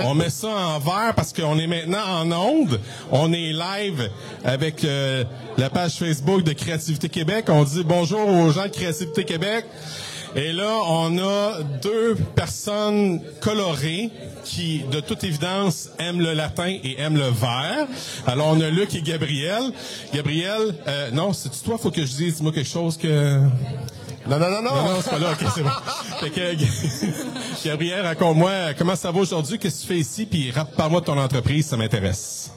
on met ça en vert parce qu'on est maintenant en onde. On est live avec euh, la page Facebook de Créativité Québec. On dit bonjour aux gens de Créativité Québec. Et là, on a deux personnes colorées qui, de toute évidence, aiment le latin et aiment le vert. Alors, on a Luc et Gabriel. Gabriel, euh, non, c'est toi, faut que je dise, moi, quelque chose que... Non, non, non, non. Non, non, c'est pas là, ok, c'est bon. Fait que, Gabriel, raconte-moi, comment ça va aujourd'hui, qu'est-ce que tu fais ici, puis parle-moi de ton entreprise, ça m'intéresse.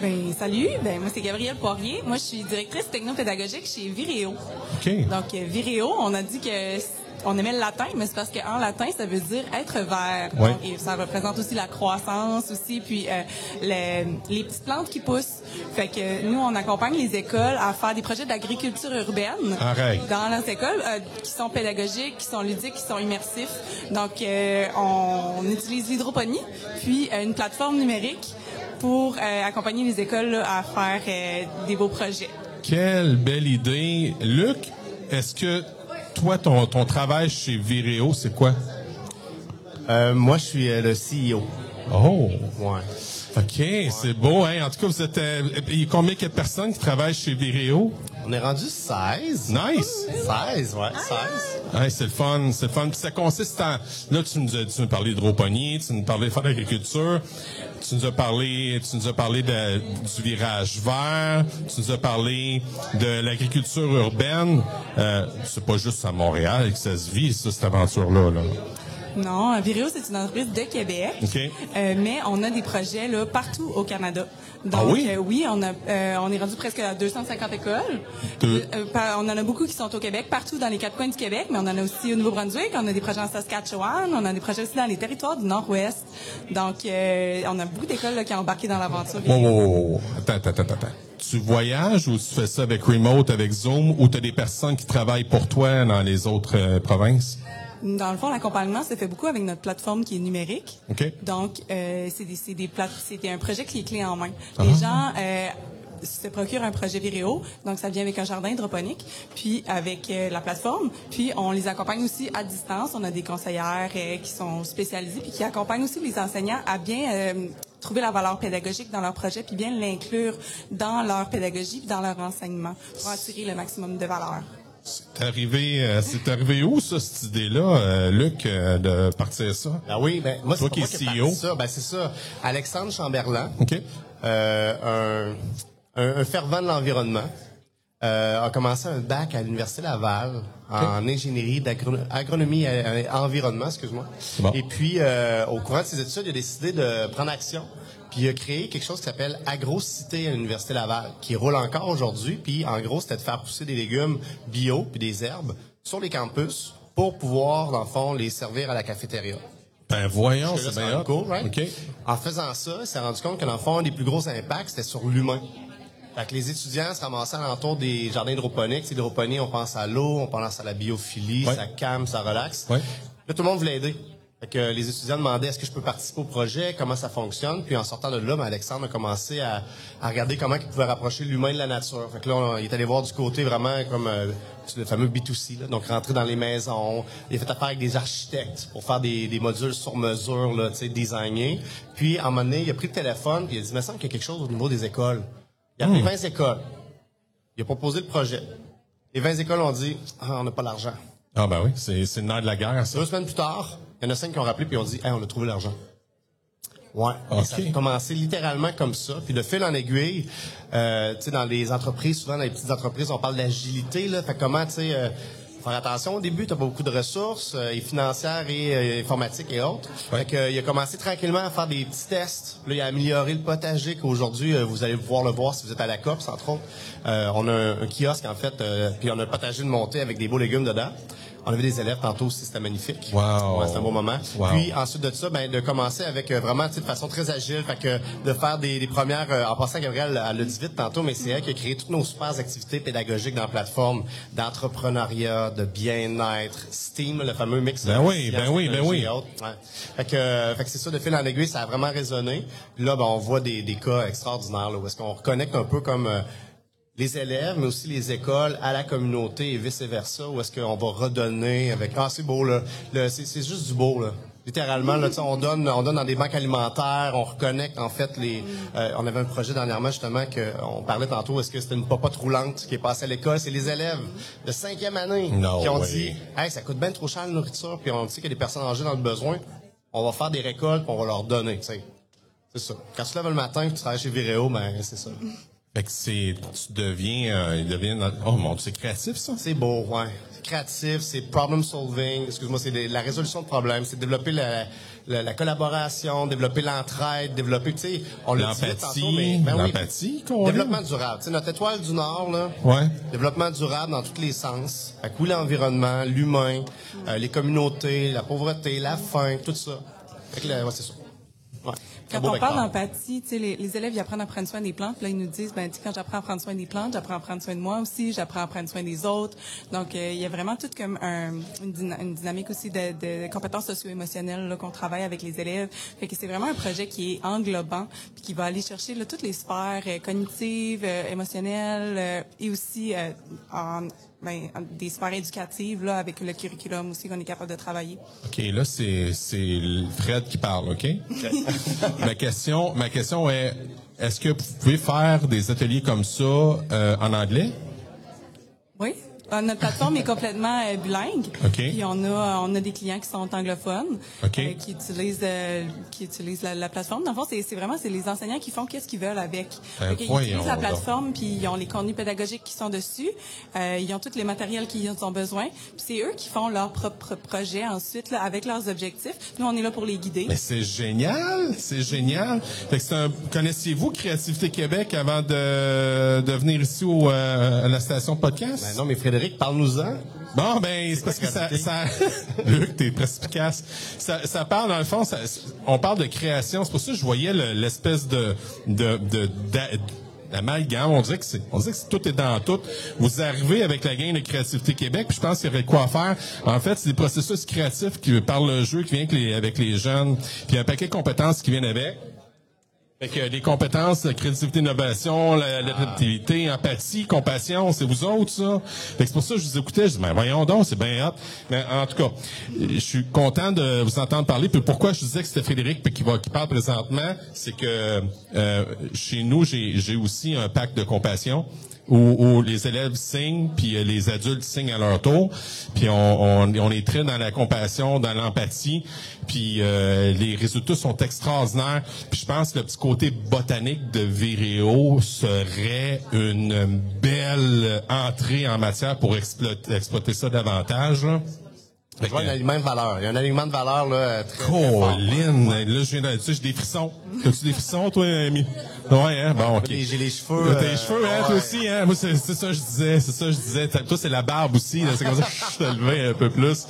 Ben, salut, ben, moi c'est Gabrielle Poirier. Moi je suis directrice technopédagogique chez Viréo. OK. Donc euh, Viréo, on a dit que on aimait le latin, mais c'est parce qu'en latin ça veut dire être vert. Ouais. Donc, et ça représente aussi la croissance aussi, puis euh, les, les petites plantes qui poussent. Fait que nous on accompagne les écoles à faire des projets d'agriculture urbaine dans leurs écoles euh, qui sont pédagogiques, qui sont ludiques, qui sont immersifs. Donc euh, on, on utilise l'hydroponie, puis euh, une plateforme numérique pour euh, accompagner les écoles là, à faire euh, des beaux projets. Quelle belle idée. Luc, est-ce que toi, ton, ton travail chez Viréo, c'est quoi? Euh, moi, je suis euh, le CEO. Oh! Ouais. OK, c'est beau, hein? En tout cas, vous êtes... euh, il y a combien de personnes qui travaillent chez Viréo? On est rendu 16. Nice! 16, ouais, 16. Ouais, c'est le fun, c'est le fun. Puis ça consiste en... Là, tu nous as, tu nous as parlé d'hydroponie, tu nous as parlé de faire de l'agriculture, tu nous as parlé, tu nous as parlé de- du virage vert, tu nous as parlé de l'agriculture urbaine. Euh, c'est pas juste à Montréal que ça se vit, ça, cette aventure-là. Là. Non, Viréo, c'est une entreprise de Québec. Euh, mais on a des projets là, partout au Canada. Donc, Ah oui? euh, oui, on, a, euh, on est rendu presque à 250 écoles. Par- on en a beaucoup qui sont au Québec, partout dans les quatre coins du Québec, mais on en a aussi au Nouveau-Brunswick, on a des projets en Saskatchewan, on a des projets aussi dans les territoires du Nord-Ouest. Donc, on a beaucoup d'écoles là, qui ont embarqué dans l'aventure. Wow, wow, wow. Attends, attends, attends, attends. Tu voyages ou tu fais ça avec Remote, avec Zoom, ou tu as des personnes qui travaillent pour toi dans les autres provinces? Dans le fond, l'accompagnement se fait beaucoup avec notre plateforme qui est numérique. Donc, euh, c'est des, c'est des plate- c'était un projet qui est clé en main. Ah. Les gens euh, se procurent un projet Viréo, donc ça vient avec un jardin hydroponique, puis avec euh, la plateforme, puis on les accompagne aussi à distance. On a des conseillères euh, qui sont spécialisées, puis qui accompagnent aussi les enseignants à bien euh, trouver la valeur pédagogique dans leur projet, puis bien l'inclure dans leur pédagogie, puis dans leur enseignement, pour attirer le maximum de valeur. C'est arrivé, euh, c'est arrivé où, ça, cette idée-là, euh, Luc, euh, de partir ça? Ben oui, ben moi, Toi c'est qui es moi qui ai CEO. ça. Ben c'est ça. Alexandre Chamberlain, OK. euh, un, un, un fervent de l'environnement, euh, a commencé un bac à l'Université Laval en ingénierie d'agronomie et environnement, excuse-moi. Bon. Et puis, euh, au courant de ses études, il a décidé de prendre action. Puis il a créé quelque chose qui s'appelle AgroCité à l'Université Laval, qui roule encore aujourd'hui. Puis en gros, c'était de faire pousser des légumes bio puis des herbes sur les campus pour pouvoir, dans le fond, les servir à la cafétéria. Ben voyons, c'est bien cool, right? OK. En faisant ça, il s'est rendu compte que dans le fond, un des plus gros impacts, c'était sur l'humain. Fait que les étudiants se ramassaient alentour des jardins hydroponiques. C'est L'hydroponie, on pense à l'eau, on pense à la biophilie, Ouais. ça calme, ça relaxe. Ouais. Là, tout le monde voulait aider. Fait que les étudiants demandaient est-ce que je peux participer au projet, comment ça fonctionne? Puis en sortant de là, ben, Alexandre a commencé à, à regarder comment il pouvait rapprocher l'humain de la nature. Fait que là, on- il est allé voir du côté vraiment comme euh, le fameux B2C, là. donc rentrer dans les maisons. Il a fait affaire avec des architectes pour faire des, des modules sur mesure, là, designés. Puis à un moment donné, il a pris le téléphone puis il a dit, il me semble qu'il y a quelque chose au niveau des écoles. Il a appelé 20 écoles. Il a proposé le projet. Les 20 écoles ont dit, ah, on n'a pas l'argent. Ah ben oui, c'est, c'est le nerf de la guerre, ça. Deux semaines plus tard, il y en a cinq qui ont rappelé puis ont dit hey, on a trouvé l'argent. Ouais. Et Ok. Ça a commencé littéralement comme ça. Puis de fil en aiguille, euh, tu sais, dans les entreprises, souvent dans les petites entreprises, on parle d'agilité. Là, fait comment, tu sais, euh, faire attention au début, t'as pas beaucoup de ressources, euh, et financières et euh, informatiques et autres. Ouais. Fait que, euh, il a commencé tranquillement à faire des petits tests. Là, il a amélioré le potager qu'aujourd'hui, euh, vous allez pouvoir le voir si vous êtes à la COPS, entre autres. Euh, on a un, un kiosque, en fait, euh, puis on a un potager de montée avec des beaux légumes dedans. On avait des élèves tantôt aussi, c'était magnifique. Wow. Ouais, c'était un beau moment. Wow. Puis ensuite de ça, ben, de commencer avec euh, vraiment de façon très agile, fait que de faire des, des premières. euh, en passant, Gabriel elle l'a dit vite tantôt, mais c'est elle qui a créé toutes nos super activités pédagogiques dans la plateforme d'entrepreneuriat, de bien-être, STEAM, le fameux mix. Ben de oui, ben oui, ben oui. et autres. Ouais. Fait que, euh, fait que c'est ça, de fil en aiguille, ça a vraiment résonné. Puis là, ben, on voit des, des cas extraordinaires, là, où est-ce qu'on reconnecte un peu comme euh, les élèves, mais aussi les écoles à la communauté et vice-versa, où est-ce qu'on va redonner avec... Ah, c'est beau, là. Le- c'est, juste du beau, là. Littéralement, là, on donne, on donne dans des banques alimentaires, on reconnecte en fait les. euh, on avait un projet dernièrement justement que on parlait tantôt. Est-ce que c'était une popote roulante qui est passée à l'école? C'est les élèves de cinquième année No qui ont way. dit, hey, ça coûte bien trop cher la nourriture, puis on sait qu'il y a des personnes âgées dans le besoin. On va faire des récoltes, puis on va leur donner. tu sais. C'est ça. Quand tu te lèves le matin, que tu travailles chez Viréo, ben c'est ça. Fait que c'est, tu deviens, euh, il devient, oh mon Dieu, c'est créatif, ça. C'est beau, ouais. C'est créatif, c'est problem solving. Excuse-moi, c'est la résolution de problèmes. C'est développer la, la, la collaboration, développer l'entraide, développer, tu sais, on l'a dit tantôt, mais L'empathie, ben oui. l'empathie, Développement durable. Tu sais, notre étoile du Nord, là. Ouais. Développement durable dans tous les sens. Fait que oui, l'environnement, l'humain, euh, les communautés, la pauvreté, la faim, tout ça. Fait que là, ouais, c'est ça. Ouais. Un Quand on parle d'empathie, tu sais, les, les élèves ils apprennent à prendre soin des plantes. Là, ils nous disent, ben, quand j'apprends à prendre soin des plantes, j'apprends à prendre soin de moi aussi, j'apprends à prendre soin des autres. Donc, euh, il y a vraiment tout comme un, une, dyna- une dynamique aussi de, de compétences socio-émotionnelles là, qu'on travaille avec les élèves. Fait que c'est vraiment un projet qui est englobant, puis qui va aller chercher là, toutes les sphères euh, cognitives, euh, émotionnelles, euh, et aussi euh, en, ben, en- des sphères éducatives là, avec le curriculum aussi qu'on est capable de travailler. OK, là, c'est, c'est Fred qui parle, OK? ma question, ma question est, est-ce que vous pouvez faire des ateliers comme ça euh, en anglais? Oui. Euh, Notre plateforme est complètement euh, bilingue. OK. Puis on a on a des clients qui sont anglophones OK. euh, qui utilisent euh, qui utilisent la, la plateforme. Dans le fond, c'est c'est vraiment c'est les enseignants qui font qu'est-ce qu'ils veulent avec. Fait qu'ils voyons utilisent la donc. plateforme puis ils ont les contenus pédagogiques qui sont dessus. Euh, ils ont tous les matériels qu'ils ont besoin. Puis c'est eux qui font leur propre projet ensuite là, avec leurs objectifs. Nous on est là pour les guider. Mais c'est génial, c'est génial. Fait que c'est un, connaissiez-vous Créativité Québec avant de, de venir ici au, euh, à la station podcast? Ben non, mais Frédéric, parle-nous-en. Bon, ben, c'est parce que ça, ça Luc, t'es perspicace. Ça, ça parle, dans le fond, ça, on parle de création. C'est pour ça que je voyais le- l'espèce de, de, de, d'a- d'amalgame. On dirait que c'est, on dirait que tout est dans tout. Vous arrivez avec la gang de Créativité Québec, puis je pense qu'il y aurait quoi faire. En fait, c'est des processus créatifs qui par le jeu, qui vient avec les, avec les jeunes, puis il y a un paquet de compétences qui viennent avec. Fait que les compétences, la créativité, innovation, la- l'adaptabilité, empathie, compassion, c'est vous autres, ça. Fait que c'est pour ça que je vous écoutais, je dis, ben voyons donc, c'est bien hot. Mais en tout cas, je suis content de vous entendre parler. Puis pourquoi je disais que c'était Frédéric puis qui, va, qui parle présentement, c'est que euh, chez nous, j'ai j'ai aussi un pacte de compassion où, où les élèves signent, puis euh, les adultes signent à leur tour. Puis on, on, on est très dans la compassion, dans l'empathie, puis euh, les résultats sont extraordinaires. Puis je pense que le petit côté botanique de Viréo serait une belle entrée en matière pour exploiter, exploiter ça davantage. Là. Je vois un alignement de valeur. Il y a un alignement de valeur là, très, très. Colin, là, je viens de, tu sais, j'ai des frissons. As-tu des frissons, toi, ami? Ouais, hein? Bon, ok. J'ai les cheveux. T'as tes euh, cheveux, hein, toi aussi, hein? Moi, c'est ça que je disais, c'est ça que je disais. Toi, c'est la barbe aussi, là. C'est comme ça que je te levais un peu plus.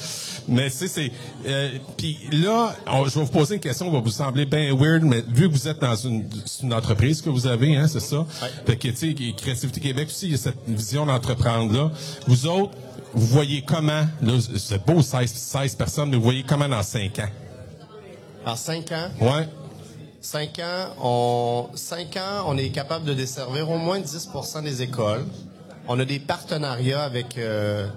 Mais, tu sais, c'est... Euh, Puis là, on- je vais vous poser une question qui va vous sembler bien weird, mais vu que vous êtes dans une, entreprise que vous avez, hein, c'est ça? Fait que, tu sais, Créativité Québec aussi, il y a cette vision d'entreprendre-là. Vous autres, vous voyez comment, là, c'est beau 16, 16 personnes, mais vous voyez comment dans 5 ans? En cinq ans, Ouais. cinq ans, on, cinq ans, on est capable de desservir au moins 10% des écoles. On a des partenariats avec euh,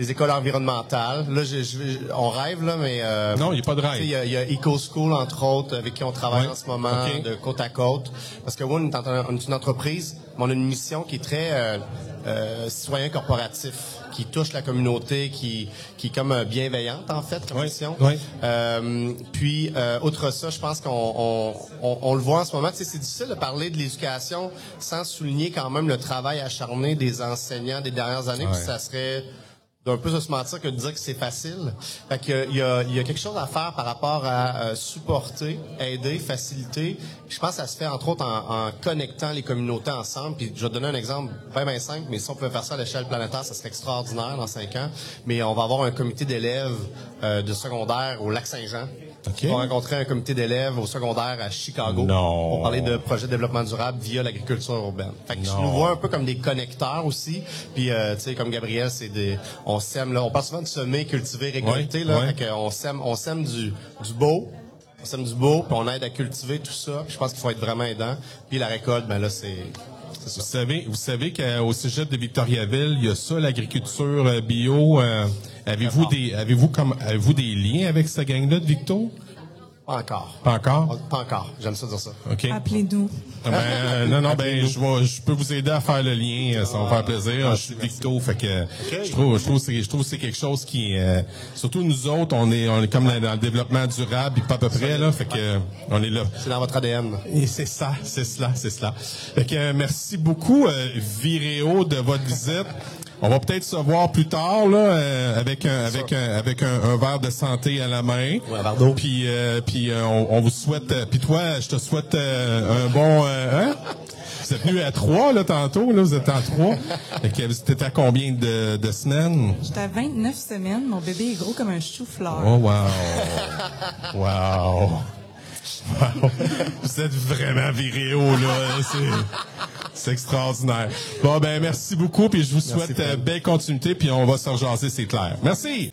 les écoles environnementales. Là, je, je- on rêve, là, mais... euh, Non, il n'y a pas de rêve. Il y, a, y a Eco School, entre autres, avec qui on travaille en ce moment, de côte à côte. Parce que oui, on est, en- on est une entreprise, mais on a une mission qui est très euh, euh, citoyen corporatif, qui touche la communauté, qui, qui est comme euh, bienveillante, en fait, comme Oui. mission. Oui. Euh, puis, euh, outre ça, je pense qu'on on, on, on le voit en ce moment. Tu sais, c'est difficile de parler de l'éducation sans souligner quand même le travail acharné des enseignants des dernières années. Puis ça serait d'un peu se mentir que de dire que c'est facile. Fait que il y a, il y a quelque chose à faire par rapport à euh, supporter, aider, faciliter. Je pense que ça se fait entre autres en, en connectant les communautés ensemble. Puis je vais te donner un exemple bien bien simple, mais si on pouvait faire ça à l'échelle planétaire, ça serait extraordinaire dans cinq ans. Mais on va avoir un comité d'élèves euh, de secondaire au lac On va rencontrer un comité d'élèves au secondaire à Chicago. Non. Pour parler de projet de développement durable via l'agriculture urbaine. Fait que je nous vois un peu comme des connecteurs aussi. Puis, euh, tu sais, comme Gabriel, c'est des, on sème là, on parle souvent de semer, cultiver, récolter là. Fait que on sème, on sème du, du beau. On sème du beau, puis on aide à cultiver tout ça. Puis je pense qu'il faut être vraiment aidant. Puis la récolte, ben là, c'est, Vous savez, vous savez qu'au cégep de Victoriaville, il y a ça, l'agriculture euh, bio, euh, Avez-vous des, avez-vous comme, avez-vous des liens avec cette gang-là de Victo? Pas encore. Pas encore? Pas encore. J'aime ça dire ça. OK. Appelez-nous. Ben, euh, non, non, ben, je vais, je peux vous aider à faire le lien, euh, ça va me faire plaisir. je suis Victo, fait que, je trouve, je trouve, que c'est, je trouve que c'est quelque chose qui, euh, surtout nous autres, on est, on est comme dans, le développement durable, puis pas à peu près, là, fait que, on est là. C'est dans votre ADN. Et c'est ça, c'est cela, c'est cela. Fait que, euh, merci beaucoup, euh, Viréo, de votre visite. On va peut-être se voir plus tard là, euh, avec un avec un avec un, un verre de santé à la main. Ouais. Puis euh, puis euh, on, on vous souhaite. euh, puis toi, je te souhaite euh, un bon. euh, hein? Vous êtes venu à trois là tantôt là, vous êtes en trois. Fait que vous êtes à combien de, de semaines? J'étais à 29 semaines. Mon bébé est gros comme un chou-fleur. Oh wow, wow. Wow. Vous êtes vraiment viréo, là. C'est, extraordinaire. Bon, ben, merci beaucoup, puis je vous souhaite euh, belle continuité, puis on va se rejaser, c'est clair. Merci!